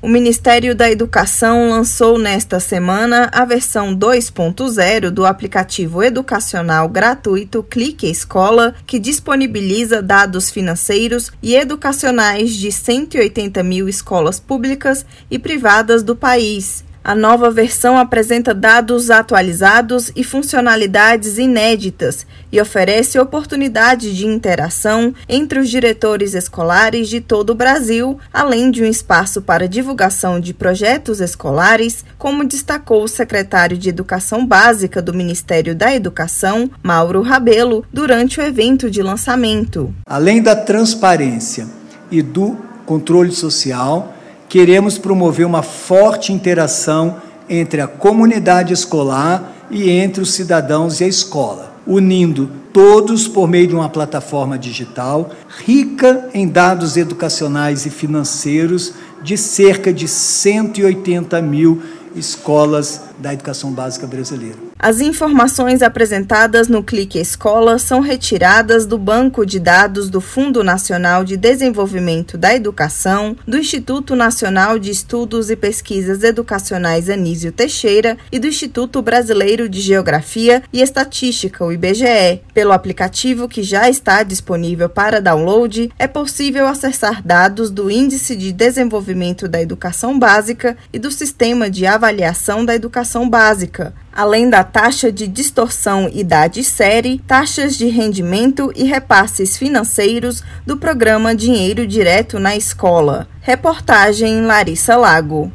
O Ministério da Educação lançou nesta semana a versão 2.0 do aplicativo educacional gratuito Clique Escola, que disponibiliza dados financeiros e educacionais de 180 mil escolas públicas e privadas do país. A nova versão apresenta dados atualizados e funcionalidades inéditas e oferece oportunidade de interação entre os diretores escolares de todo o Brasil, além de um espaço para divulgação de projetos escolares, como destacou o secretário de Educação Básica do Ministério da Educação, Mauro Rabelo, durante o evento de lançamento. Além da transparência e do controle social, queremos promover uma forte interação entre a comunidade escolar e entre os cidadãos e a escola, unindo todos por meio de uma plataforma digital rica em dados educacionais e financeiros de cerca de 180 mil escolas da educação básica brasileira. As informações apresentadas no Clique Escola são retiradas do banco de dados do Fundo Nacional de Desenvolvimento da Educação, do Instituto Nacional de Estudos e Pesquisas Educacionais Anísio Teixeira e do Instituto Brasileiro de Geografia e Estatística, o IBGE. Pelo aplicativo que já está disponível para download, é possível acessar dados do Índice de Desenvolvimento da Educação Básica e do Sistema de Avaliação da Educação Básica, além da taxa de distorção idade-série, taxas de rendimento e repasses financeiros do programa Dinheiro Direto na Escola. Reportagem Larissa Lago.